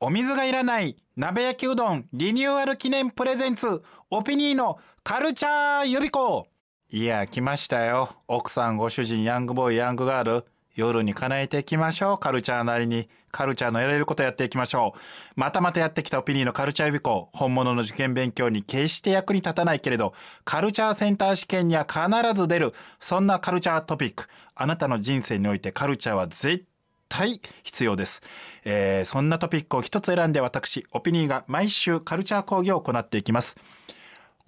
お水がいらない鍋焼きうどんリニューアル記念プレゼンツオピニーのカルチャー予備校。いや来ましたよ。奥さんご主人ヤングボーイヤングガール。夜に叶えていきましょうカルチャーなりに。カルチャーのやれることやっていきましょう。またまたやってきたオピニーのカルチャー予備校。本物の受験勉強に決して役に立たないけれどカルチャーセンター試験には必ず出る。そんなカルチャートピック。あなたの人生においてカルチャーは絶対対必要です、えー、そんなトピックを一つ選んで私オピニーが毎週カルチャー講義を行っていきます。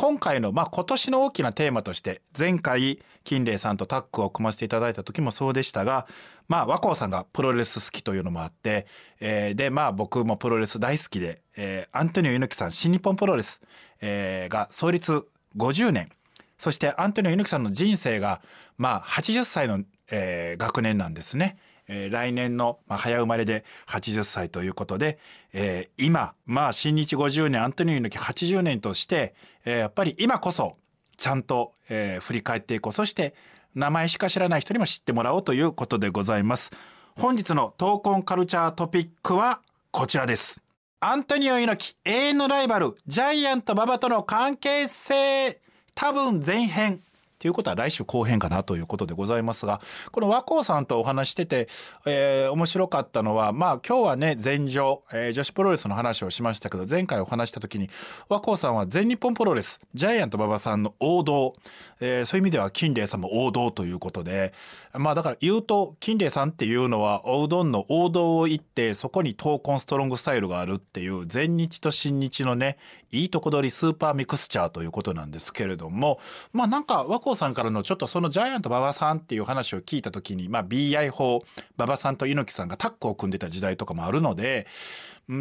今回の、まあ、今年の大きなテーマとして前回金麗さんとタッグを組ませていただいた時もそうでしたが、まあ、和光さんがプロレス好きというのもあって、えー、でまあ僕もプロレス大好きで、えー、アントニオ猪木さん新日本プロレス、えー、が創立50年。そしてアントニオ猪木さんの人生が、まあ、80歳の、えー、学年なんですね。えー、来年の、まあ、早生まれで80歳ということで、えー、今、まあ、新日50年アントニオ猪木80年として、えー、やっぱり今こそちゃんと、えー、振り返っていこう。そして名前しか知らない人にも知ってもらおうということでございます。本日の闘魂カルチャートピックはこちらです。アントニオ猪木永遠のライバルジャイアント馬場との関係性。多分前編ということは来週後編かなということでございますがこの和光さんとお話してて、えー、面白かったのはまあ今日はね前場、えー、女子プロレスの話をしましたけど前回お話した時に和光さんは全日本プロレスジャイアント馬場さんの王道、えー、そういう意味では金麗さんも王道ということでまあだから言うと金麗さんっていうのはおうどんの王道を行ってそこに闘魂ストロングスタイルがあるっていう全日と新日のねいいとこ取りスーパーミクスチャーということなんですけれどもまあなんか和光光さんからのちょっとそのジャイアント馬場さんっていう話を聞いた時に、まあ、BI 法馬場さんと猪木さんがタッグを組んでた時代とかもあるので、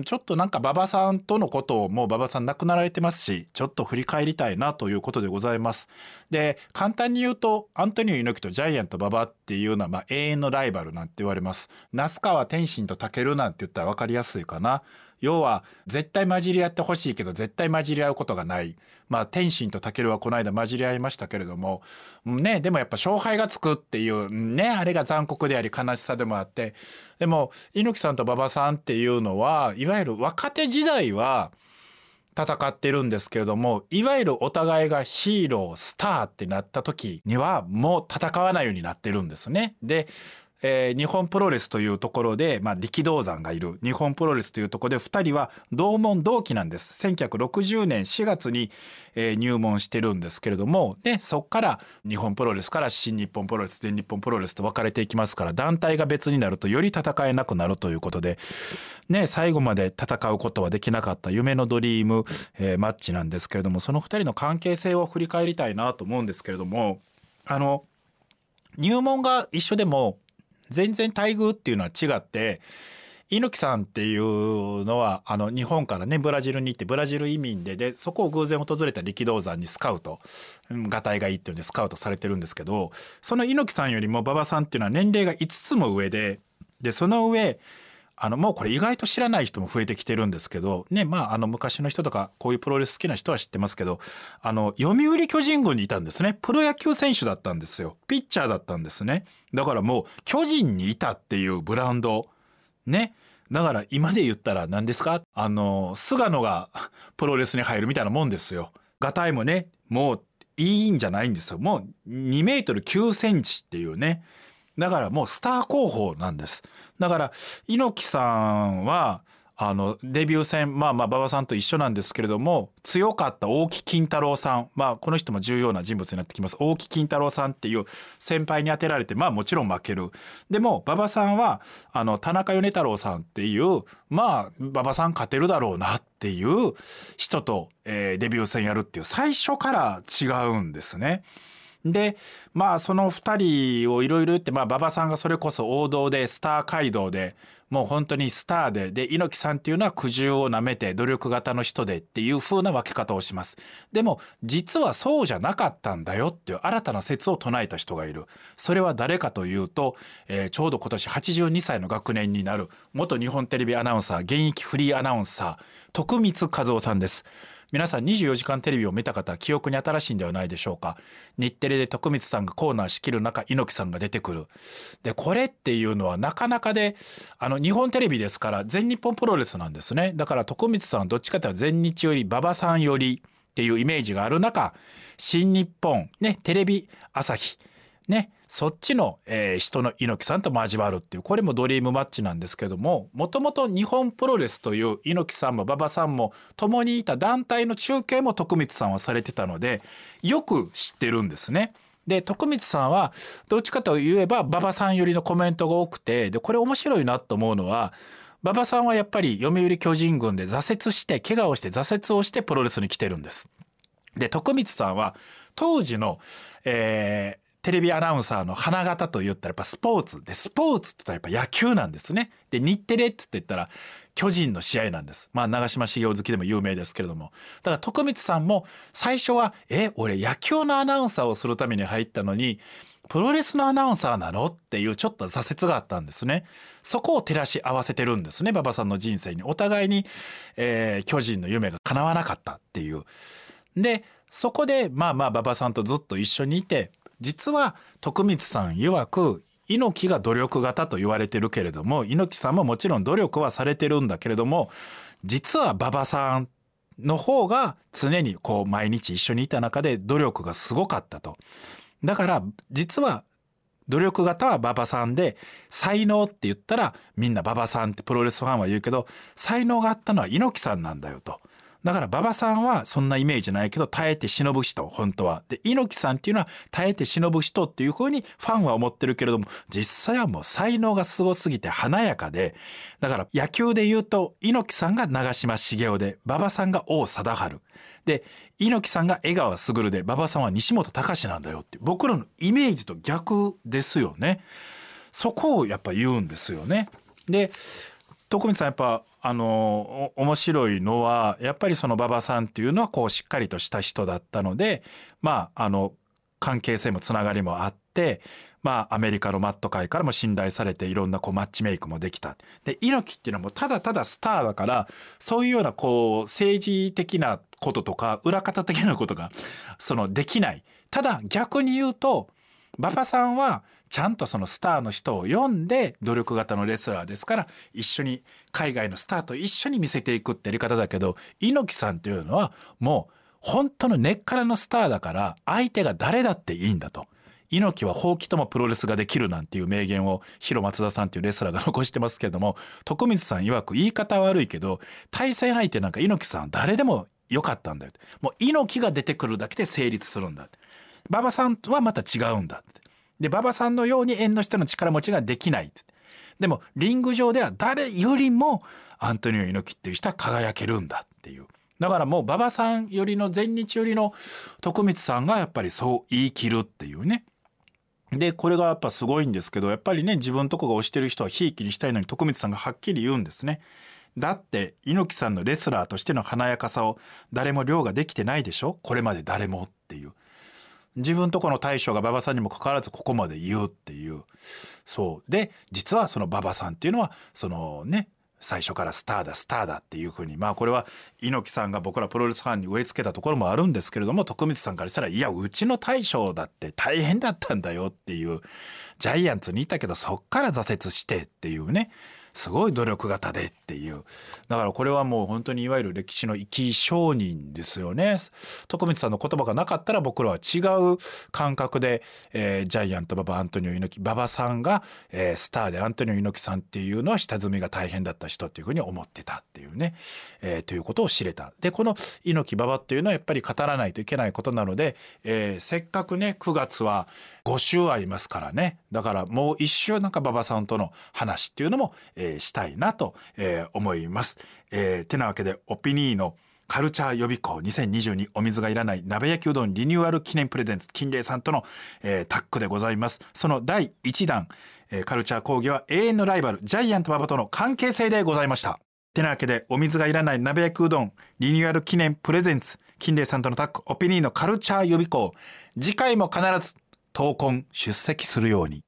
ちょっとなんか馬場さんとのことをもう馬場さん亡くなられてますしちょっと振り返りたいなということでございます。で簡単に言うとアントニオ猪木とジャイアント馬場っていうのはまあ永遠のライバルなんて言われます。那須川天心と武なんて言ったら分かりやすいかな。要は絶対混じり合ってほしいけど絶対混じり合うことがないまあ天心と武はこの間混じり合いましたけれどもねでもやっぱ勝敗がつくっていうねあれが残酷であり悲しさでもあってでも猪木さんと馬場さんっていうのははいわゆる若手時代は戦ってるんですけれどもいわゆるお互いがヒーロースターってなった時にはもう戦わないようになってるんですね。でえー、日本プロレスというところで、まあ、力道山がいる。日本プロレスというところで2人は同門同期なんです。1960年4月に、えー、入門してるんですけれどもでそこから日本プロレスから新日本プロレス全日本プロレスと分かれていきますから団体が別になるとより戦えなくなるということで、ね、最後まで戦うことはできなかった夢のドリーム、えー、マッチなんですけれどもその2人の関係性を振り返りたいなと思うんですけれどもあの入門が一緒でも全然待遇っていうのは違って猪木さんっていうのはあの日本からねブラジルに行ってブラジル移民ででそこを偶然訪れた力道山にスカウトがたいがいいっていうんでスカウトされてるんですけどその猪木さんよりも馬場さんっていうのは年齢が5つも上ででその上あのもうこれ意外と知らない人も増えてきてるんですけどねまああの昔の人とかこういうプロレス好きな人は知ってますけどあの読売巨人軍にいたんですね。プロ野球選手だったんですよ。ピッチャーだったんですね。だからもう巨人にいたっていうブランド。ね。だから今で言ったら何ですか？あの菅野が プロレスに入るみたいなもんですよ。がたいもねもういいんじゃないんですよ。もう2メートル9センチっていうね。だからもうスター候補なんです。だから猪木さんはあのデビュー戦まあまあ馬場さんと一緒なんですけれども強かった大木金太郎さんまあこの人も重要な人物になってきます大木金太郎さんっていう先輩に当てられてまあもちろん負けるでも馬場さんはあの田中米太郎さんっていうまあ馬場さん勝てるだろうなっていう人と、えー、デビュー戦やるっていう最初から違うんですね。でまあその2人をいろいろ言ってまあ馬場さんがそれこそ王道でスター街道でもう本当にスターでで猪木さんっていうのは苦渋をなめて努力型の人でっていう風な分け方をします。でも実はそうじゃなかったんだよっていう新たな説を唱えた人がいる。それは誰かというと、えー、ちょうど今年82歳の学年になる元日本テレビアナウンサー現役フリーアナウンサー徳光和夫さんです。皆さん24時間テレビを見た方は記憶に新しいんではないでしょうか。日テレで徳光さんがコーナー仕切る中猪木さんが出てくる。でこれっていうのはなかなかであの日本テレビですから全日本プロレスなんですね。だから徳光さんはどっちかというと全日より馬場さんよりっていうイメージがある中新日本ねテレビ朝日ねそっちの、えー、人の猪木さんと交わるっていうこれもドリームマッチなんですけどももともと日本プロレスという猪木さんも馬場さんも共にいた団体の中継も徳光さんはされてたのでよく知ってるんですね。で徳光さんはどっちかといえば馬場さん寄りのコメントが多くてでこれ面白いなと思うのは馬場さんはやっぱり読売巨人軍で挫折して怪我をして挫折をしてプロレスに来てるんです。で徳光さんは当時の、えー、テレビアナウンサーの花形と言ったらやっぱスポーツでスポーツって言ったらやっぱ野球なんですね。で日テレって言ったら巨人の試合なんです。まあ長嶋茂雄好きでも有名ですけれども。だから徳光さんも最初はえ俺野球のアナウンサーをするために入ったのにプロレスのアナウンサーなのっていうちょっと挫折があったんですね。そこを照らし合わせてるんですね馬場さんの人生に。お互いに、えー、巨人の夢が叶わなかったっていう。でそこでまあまあ馬場さんとずっと一緒にいて実は徳光さん曰く猪木が努力型と言われてるけれども猪木さんももちろん努力はされてるんだけれども実は馬場さんの方が常にこう毎日一緒にいた中で努力がすごかったと。だから実は努力型は馬場さんで才能って言ったらみんな馬場さんってプロレスファンは言うけど才能があったのは猪木さんなんだよと。だから馬場さんはそんなイメージないけど耐えて忍ぶ人本当は。で猪木さんっていうのは耐えて忍ぶ人っていうふうにファンは思ってるけれども実際はもう才能がすごすぎて華やかでだから野球で言うと猪木さんが長嶋茂雄で馬場さんが王貞治で猪木さんが江川卓で馬場さんは西本隆なんだよって僕らのイメージと逆ですよね。そこをやっぱ言うんですよね。で徳光さんやっぱあの面白いのはやっぱりその馬場さんっていうのはこうしっかりとした人だったのでまああの関係性もつながりもあってまあアメリカのマット界からも信頼されていろんなこうマッチメイクもできた。で猪木っていうのはもうただただスターだからそういうようなこう政治的なこととか裏方的なことがそのできない。ただ逆に言うと馬場さんはちゃんとそのスターの人を読んで努力型のレスラーですから一緒に海外のスターと一緒に見せていくってやり方だけど猪木さんっていうのはもう本当の根っからのスターだから相手が誰だっていいんだと。猪木は放棄ともプロレスができるなんていう名言を広松田さんっていうレスラーが残してますけれども徳光さん曰く言い方悪いけど対戦相手なんか猪木さん誰でもよかったんだよ。もう猪木が出てくるだけで成立するんだ馬場さんとはまた違うんだって。で馬場さんのように縁の下の力持ちができないでもリング上では誰よりもアントニオ猪木っていう人は輝けるんだっていう。だからもう馬場さんよりの前日よりの徳光さんがやっぱりそう言い切るっていうね。でこれがやっぱすごいんですけどやっぱりね自分とこが推してる人はひいきにしたいのに徳光さんがはっきり言うんですね。だって猪木さんのレスラーとしての華やかさを誰も凌駕できてないでしょ？これまで誰もっていう。自分とこの大将が馬場さんにもかかわらずここまで言うっていう。そう。で実はその馬場さんっていうのはそのね最初からスターだスターだっていうふうにまあこれは猪木さんが僕らプロレスファンに植え付けたところもあるんですけれども徳光さんからしたらいやうちの大将だって大変だったんだよっていうジャイアンツにいたけどそっから挫折してっていうね。すごい努力型でっていう。だからこれはもう本当にいわゆる歴史の生き証人ですよね。徳光さんの言葉がなかったら僕らは違う感覚で、えー、ジャイアント馬場アントニオ猪木馬場さんが、えー、スターでアントニオ猪木さんっていうのは下積みが大変だった人っていうふうに思ってたっていうね、えー、ということを知れた。でこの猪木馬場っていうのはやっぱり語らないといけないことなので、え、せっかくね9月は5週ありますからね。だからもう1週なんか馬場さんとの話っていうのも、えー、したいなと、えー、思います。えー、てなわけでオピニーのカルチャー予備校2022お水がいらない鍋焼きうどんリニューアル記念プレゼンツ金麗さんとの、えー、タッグでございます。その第1弾、えー、カルチャー講義は永遠のライバルジャイアント馬場との関係性でございました。てなわけでお水がいらない鍋焼きうどんリニューアル記念プレゼンツ金麗さんとのタッグオピニーのカルチャー予備校。次回も必ず闘魂出席するように。